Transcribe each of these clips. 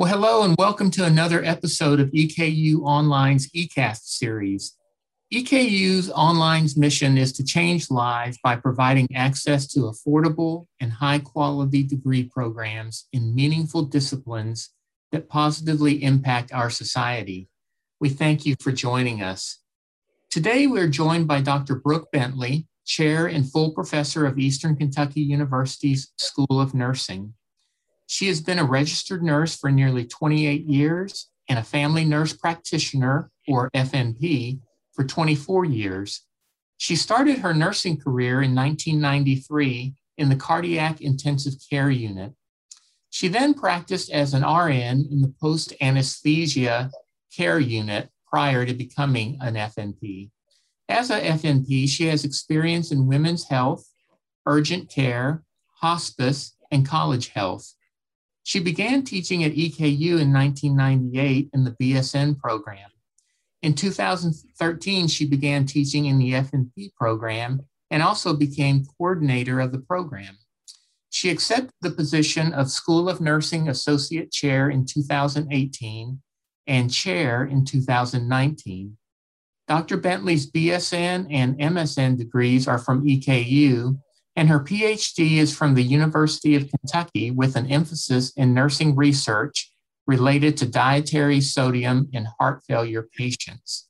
Well, hello and welcome to another episode of EKU Online's eCast series. EKU's Online's mission is to change lives by providing access to affordable and high quality degree programs in meaningful disciplines that positively impact our society. We thank you for joining us. Today, we're joined by Dr. Brooke Bentley, Chair and full professor of Eastern Kentucky University's School of Nursing. She has been a registered nurse for nearly 28 years and a family nurse practitioner, or FNP, for 24 years. She started her nursing career in 1993 in the cardiac intensive care unit. She then practiced as an RN in the post anesthesia care unit prior to becoming an FNP. As a FNP, she has experience in women's health, urgent care, hospice, and college health. She began teaching at EKU in 1998 in the BSN program. In 2013, she began teaching in the FNP program and also became coordinator of the program. She accepted the position of School of Nursing Associate Chair in 2018 and Chair in 2019. Dr. Bentley's BSN and MSN degrees are from EKU, and her PhD is from the University of Kentucky with an emphasis in nursing research related to dietary sodium in heart failure patients.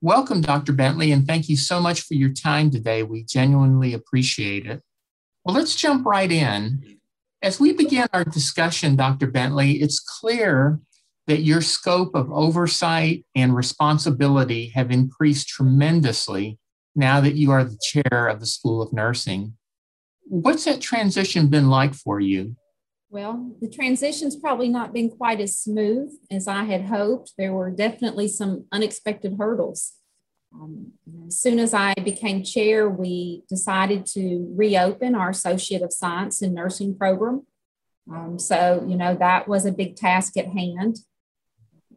Welcome, Dr. Bentley, and thank you so much for your time today. We genuinely appreciate it. Well, let's jump right in. As we begin our discussion, Dr. Bentley, it's clear that your scope of oversight and responsibility have increased tremendously now that you are the chair of the School of Nursing. What's that transition been like for you? Well, the transition's probably not been quite as smooth as I had hoped. There were definitely some unexpected hurdles. Um, as soon as I became chair, we decided to reopen our Associate of Science in Nursing program. Um, so, you know, that was a big task at hand.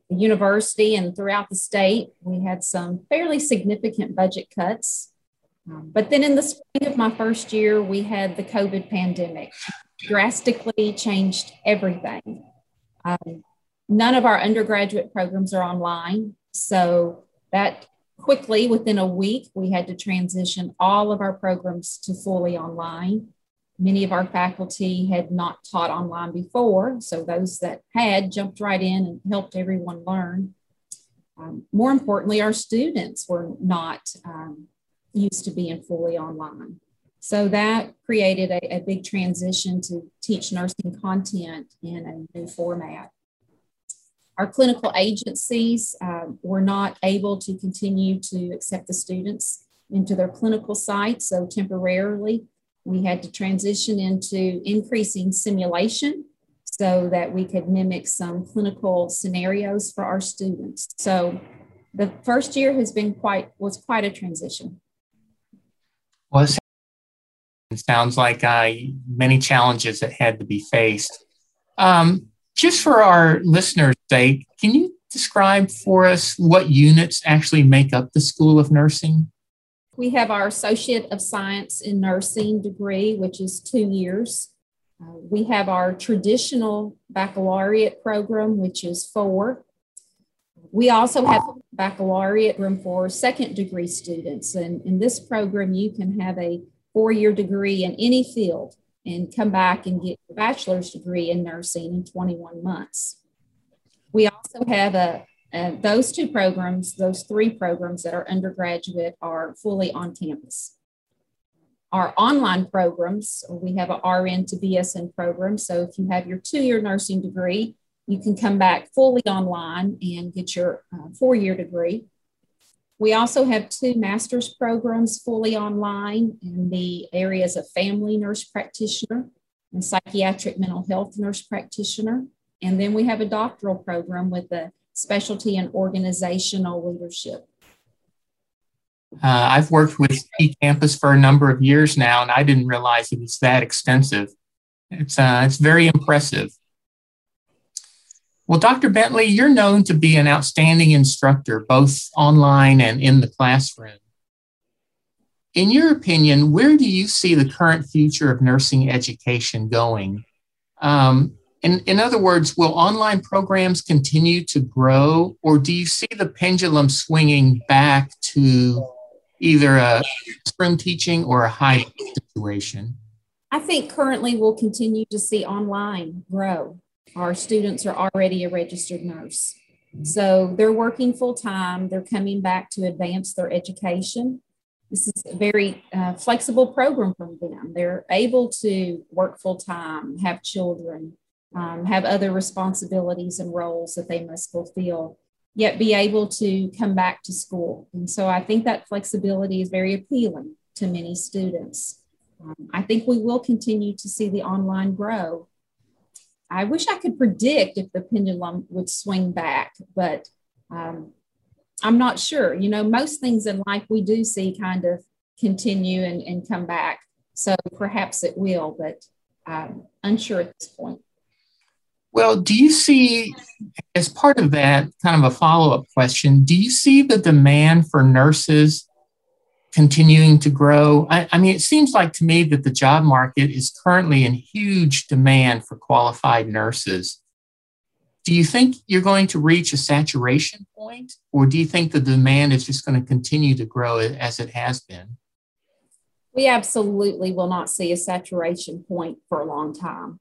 The university and throughout the state, we had some fairly significant budget cuts but then in the spring of my first year, we had the COVID pandemic, drastically changed everything. Um, none of our undergraduate programs are online. So that quickly, within a week, we had to transition all of our programs to fully online. Many of our faculty had not taught online before. So those that had jumped right in and helped everyone learn. Um, more importantly, our students were not um, used to being fully online. So that created a, a big transition to teach nursing content in a new format. Our clinical agencies um, were not able to continue to accept the students into their clinical sites. So temporarily, we had to transition into increasing simulation so that we could mimic some clinical scenarios for our students. So the first year has been quite was quite a transition. Well, it sounds like uh, many challenges that had to be faced. Um, just for our listeners' sake, can you describe for us what units actually make up the School of Nursing? We have our Associate of Science in Nursing degree, which is two years. Uh, we have our traditional baccalaureate program, which is four. We also have baccalaureate room for second degree students. And in this program, you can have a four year degree in any field and come back and get your bachelor's degree in nursing in 21 months. We also have a, a, those two programs, those three programs that are undergraduate are fully on campus. Our online programs, we have a RN to BSN program. So if you have your two year nursing degree, you can come back fully online and get your uh, four year degree. We also have two master's programs fully online in the areas of family nurse practitioner and psychiatric mental health nurse practitioner. And then we have a doctoral program with a specialty in organizational leadership. Uh, I've worked with eCampus for a number of years now, and I didn't realize it was that extensive. It's, uh, it's very impressive. Well, Dr. Bentley, you're known to be an outstanding instructor, both online and in the classroom. In your opinion, where do you see the current future of nursing education going? Um, In, in other words, will online programs continue to grow, or do you see the pendulum swinging back to either a classroom teaching or a hybrid situation? I think currently we'll continue to see online grow. Our students are already a registered nurse. So they're working full time, they're coming back to advance their education. This is a very uh, flexible program for them. They're able to work full time, have children, um, have other responsibilities and roles that they must fulfill, yet be able to come back to school. And so I think that flexibility is very appealing to many students. Um, I think we will continue to see the online grow. I wish I could predict if the pendulum would swing back, but um, I'm not sure. You know, most things in life we do see kind of continue and, and come back. So perhaps it will, but I'm unsure at this point. Well, do you see, as part of that, kind of a follow up question, do you see the demand for nurses continuing to grow? I, I, mean, it seems like to me that the job market is currently in huge demand for qualified nurses. Do you think you're going to reach a saturation point, or do you think the demand is just going to continue to grow as it has been? We absolutely will not see a saturation point for a long time.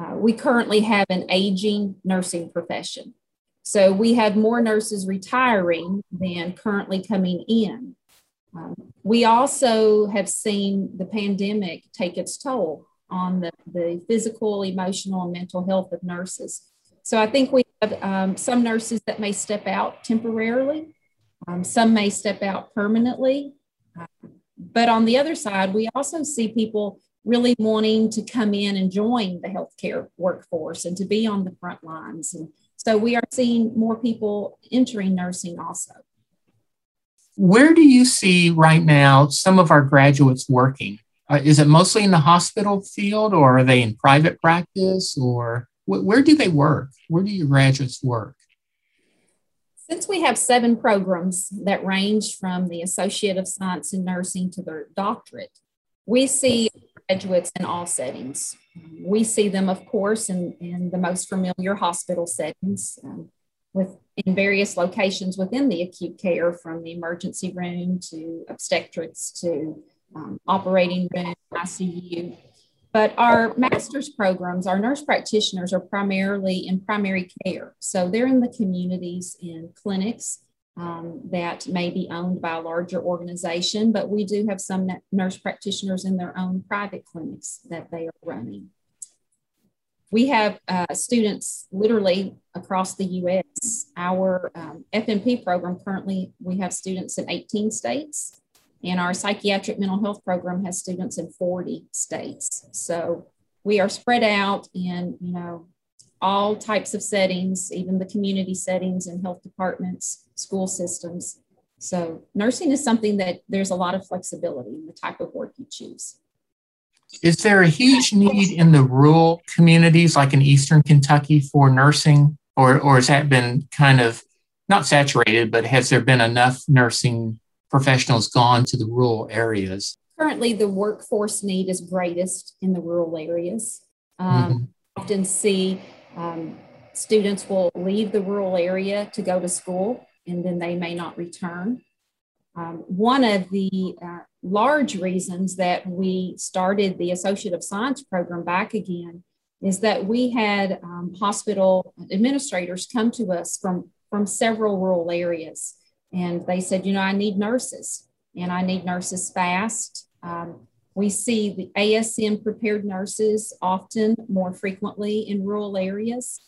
Uh, we currently have an aging nursing profession. So we have more nurses retiring than currently coming in. We also have seen the pandemic take its toll on the, the physical, emotional, and mental health of nurses. So I think we have um, some nurses that may step out temporarily, um, some may step out permanently. But on the other side, we also see people really wanting to come in and join the healthcare workforce and to be on the front lines. And so we are seeing more people entering nursing also. Where do you see right now some of our graduates working? Uh, is it mostly in the hospital field or are they in private practice or wh- where do they work? Where do your graduates work? Since we have seven programs that range from the Associate of Science in Nursing to their doctorate, we see graduates in all settings. We see them, of course, in, in the most familiar hospital settings um, with in various locations within the acute care, from the emergency room to obstetrics to um, operating room, ICU. But our master's programs, our nurse practitioners are primarily in primary care. So they're in the communities in clinics um, that may be owned by a larger organization, but we do have some nurse practitioners in their own private clinics that they are running. We have uh, students literally across the US. Our um, FNP program currently, we have students in 18 states, and our psychiatric mental health program has students in 40 states. So we are spread out in, you know, all types of settings, even the community settings and health departments, school systems. So nursing is something that there's a lot of flexibility in the type of work you choose. Is there a huge need in the rural communities like in Eastern Kentucky for nursing? Or, or has that been kind of not saturated, but has there been enough nursing professionals gone to the rural areas? Currently, the workforce need is greatest in the rural areas. Um, mm-hmm. Often see um, students will leave the rural area to go to school and then they may not return. Um, one of the uh, large reasons that we started the Associate of Science program back again is that we had um, hospital administrators come to us from, from several rural areas. And they said, you know, I need nurses and I need nurses fast. Um, we see the ASN prepared nurses often more frequently in rural areas.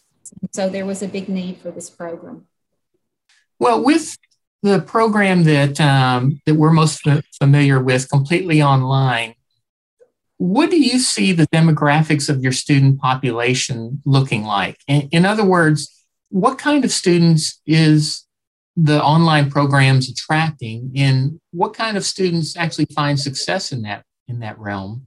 So there was a big need for this program. Well, with the program that um, that we're most familiar with, completely online, what do you see the demographics of your student population looking like? In, in other words, what kind of students is the online programs attracting, and what kind of students actually find success in that in that realm?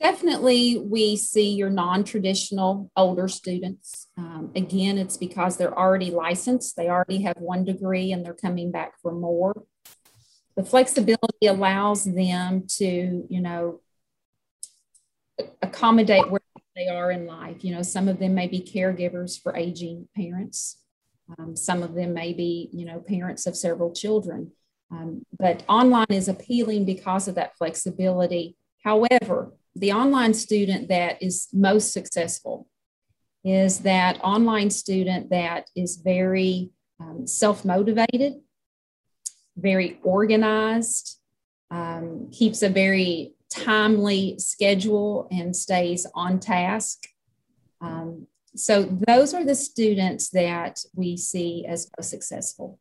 Definitely, we see your non traditional older students. Um, again, it's because they're already licensed, they already have one degree, and they're coming back for more. The flexibility allows them to, you know, accommodate where they are in life. You know, some of them may be caregivers for aging parents. Um, some of them may be, you know, parents of several children. Um, but online is appealing because of that flexibility. However, the online student that is most successful is that online student that is very um, self motivated, very organized, um, keeps a very timely schedule and stays on task. Um, so, those are the students that we see as most successful.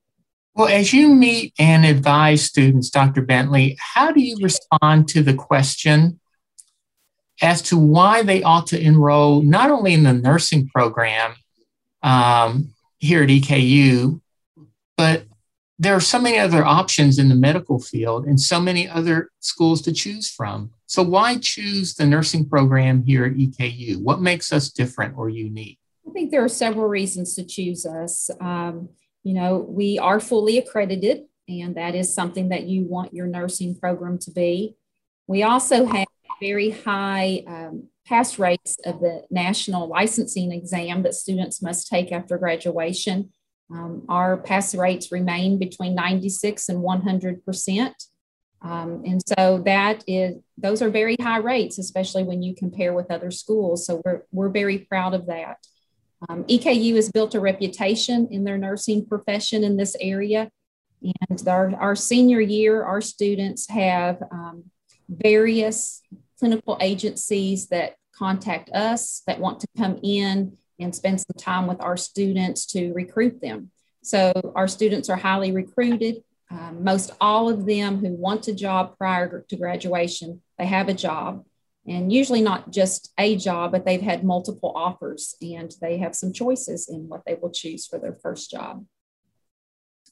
Well, as you meet and advise students, Dr. Bentley, how do you respond to the question as to why they ought to enroll not only in the nursing program um, here at EKU, but there are so many other options in the medical field and so many other schools to choose from. So, why choose the nursing program here at EKU? What makes us different or unique? I think there are several reasons to choose us. Um, you know, we are fully accredited, and that is something that you want your nursing program to be. We also have very high um, pass rates of the national licensing exam that students must take after graduation. Um, our pass rates remain between 96 and 100 percent. Um, and so that is those are very high rates, especially when you compare with other schools. So we're, we're very proud of that. Um, EKU has built a reputation in their nursing profession in this area. And our, our senior year, our students have um, various clinical agencies that contact us that want to come in and spend some time with our students to recruit them. So our students are highly recruited. Um, most all of them who want a job prior to graduation, they have a job and usually not just a job, but they've had multiple offers and they have some choices in what they will choose for their first job.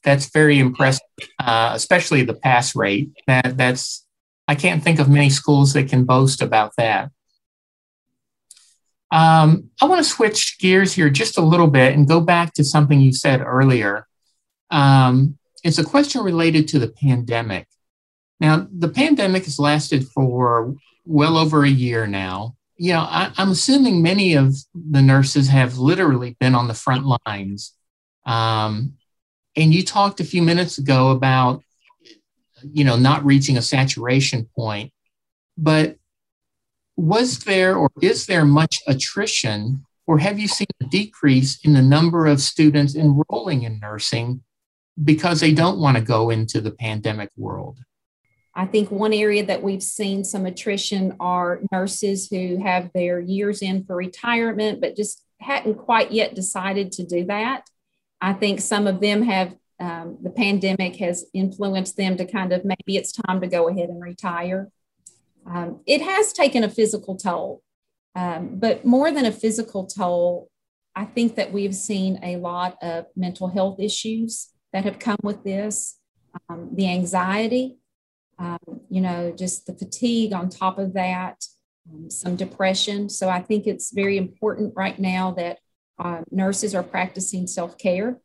That's very impressive, uh, especially the pass rate. That that's I can't think of many schools that can boast about that. Um, I want to switch gears here just a little bit and go back to something you said earlier. Um, it's a question related to the pandemic. Now, the pandemic has lasted for well over a year now. You know, I, am assuming many of the nurses have literally been on the front lines. Um, and you talked a few minutes ago about, you know, not reaching a saturation point. But was there or is there much attrition, or have you seen a decrease in the number of students enrolling in nursing because they don't want to go into the pandemic world? I think one area that we've seen some attrition are nurses who have their years in for retirement, but just hadn't quite yet decided to do that. I think some of them have, um, the pandemic has influenced them to kind of maybe it's time to go ahead and retire. Um, it has taken a physical toll, um, but more than a physical toll, I think that we've seen a lot of mental health issues that have come with this, um, the anxiety um, you know, just the fatigue on top of that, um, some depression. So I think it's very important right now that uh, nurses are practicing self care.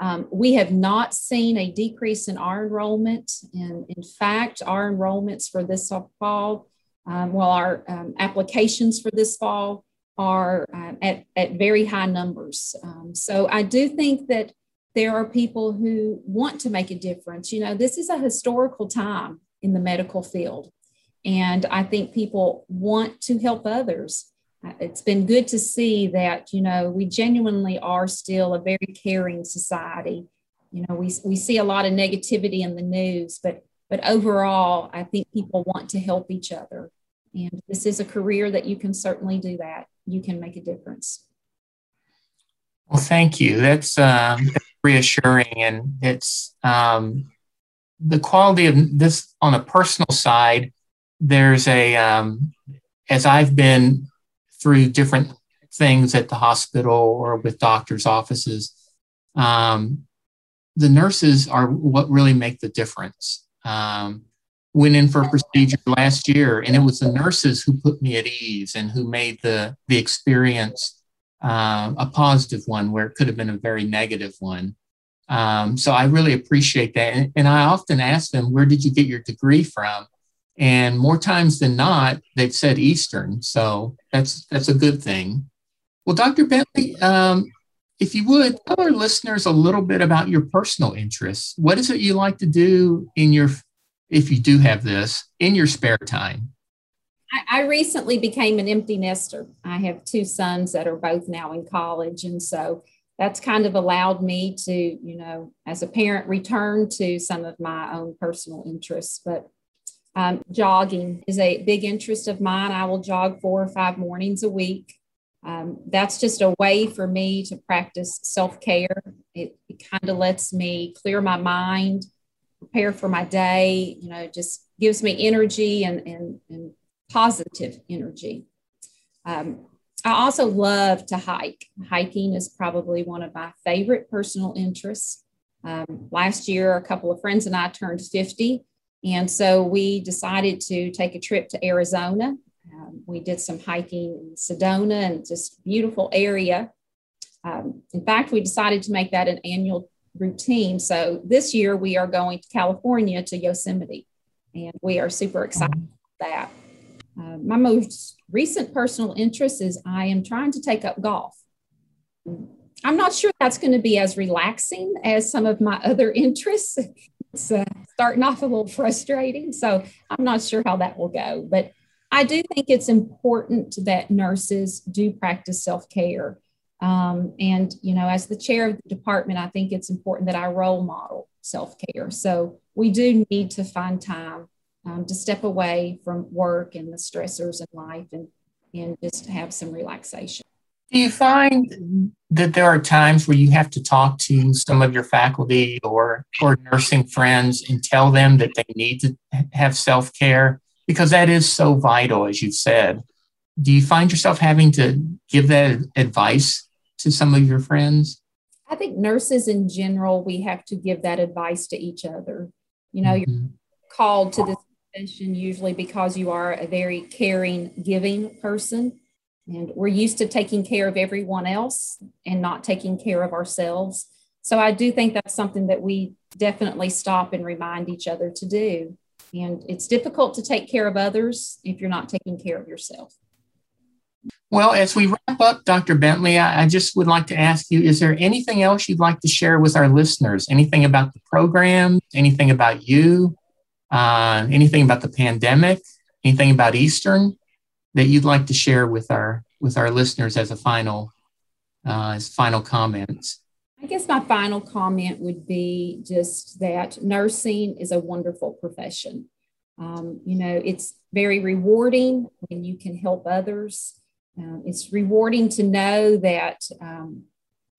Um, we have not seen a decrease in our enrollment. And in fact, our enrollments for this fall, um, well, our um, applications for this fall are uh, at, at very high numbers. Um, so I do think that there are people who want to make a difference. You know, this is a historical time in the medical field. And I think people want to help others. Uh, it's been good to see that, you know, we genuinely are still a very caring society. You know, we, we see a lot of negativity in the news, but but overall, I think people want to help each other. And this is a career that you can certainly do that. You can make a difference. Well, thank you. That's, um, reassuring and it's um, the quality of this on a personal side there's a um, as i've been through different things at the hospital or with doctors offices um, the nurses are what really make the difference um, went in for a procedure last year and it was the nurses who put me at ease and who made the the experience um, a positive one where it could have been a very negative one. Um, so I really appreciate that. And, and, I often ask them, where did you get your degree from? And more times than not, they've said Eastern. So that's that's a good thing. Well, Dr. Bentley, um, if you would tell our listeners a little bit about your personal interests. What is it you like to do in your, if you do have this, in your spare time? I, I recently became an empty nester. I have two sons that are both now in college, and so that's kind of allowed me to, you know, as a parent, return to some of my own personal interests. But um, jogging is a big interest of mine. I will jog four or five mornings a week. Um, that's just a way for me to practice self care. It, it kind of lets me clear my mind, prepare for my day, you know, just gives me energy and, and, and positive energy. Um, I also love to hike. Hiking is probably one of my favorite personal interests. Um, last year, a couple of friends and I turned 50. And so we decided to take a trip to Arizona. Um, we did some hiking in Sedona and just beautiful area. Um, in fact, we decided to make that an annual routine. So this year we are going to California to Yosemite, and we are super excited about that. Uh, my most recent personal interest is I am trying to take up golf. I'm not sure that's going to be as relaxing as some of my other interests. It's uh, starting off a little frustrating. So I'm not sure how that will go. But I do think it's important that nurses do practice self care. Um, and, you know, as the chair of the department, I think it's important that I role model self care. So we do need to find time um, to step away from work and the stressors in life and, and just have some relaxation. Do you find that there are times where you have to talk to some of your faculty or, or nursing friends and tell them that they need to have self care? Because that is so vital, as you've said. Do you find yourself having to give that advice to some of your friends? I think nurses in general, we have to give that advice to each other. You know, mm-hmm. you're called to this profession usually because you are a very caring, giving person. And we're used to taking care of everyone else and not taking care of ourselves. So I do think that's something that we definitely stop and remind each other to do. And it's difficult to take care of others if you're not taking care of yourself. Well, as we wrap up, Dr. Bentley, I, just would like to ask you is there anything else you'd like to share with our listeners? Anything about the program? Anything about you? Uh, anything about the pandemic? Anything about Eastern that you'd like to share with our with our listeners as a final uh, as final comments? I guess my final comment would be just that nursing is a wonderful profession. Um, you know, it's very rewarding when you can help others. Um, it's rewarding to know that um,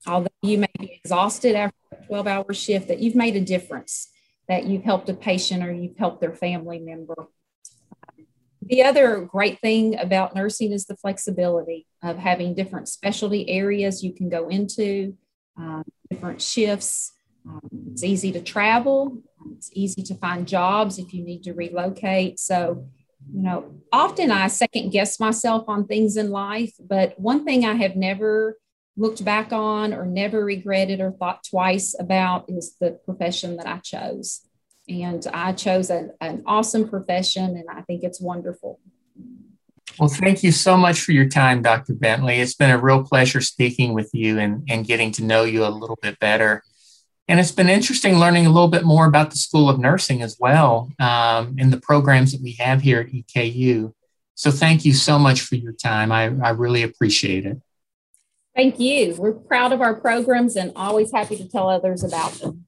although you may be exhausted after a 12 hour shift, that you've made a difference, that you've helped a patient or you've helped their family member. The other great thing about nursing is the flexibility of having different specialty areas you can go into um, different shifts. Um, it's easy to travel. It's easy to find jobs if you need to relocate. So, you know, often I second guess myself on things in life, but one thing I have never looked back on or never regretted or thought twice about is the profession that I chose. And I chose an, an awesome profession, and I think it's wonderful. Well, thank you so much for your time, Dr. Bentley. It's been a real pleasure speaking with you and, and getting to know you a little bit better. And it's been interesting learning a little bit more about the School of Nursing as well um, and the programs that we have here at EKU. So thank you so much for your time. I, I really appreciate it. Thank you. We're proud of our programs and always happy to tell others about them.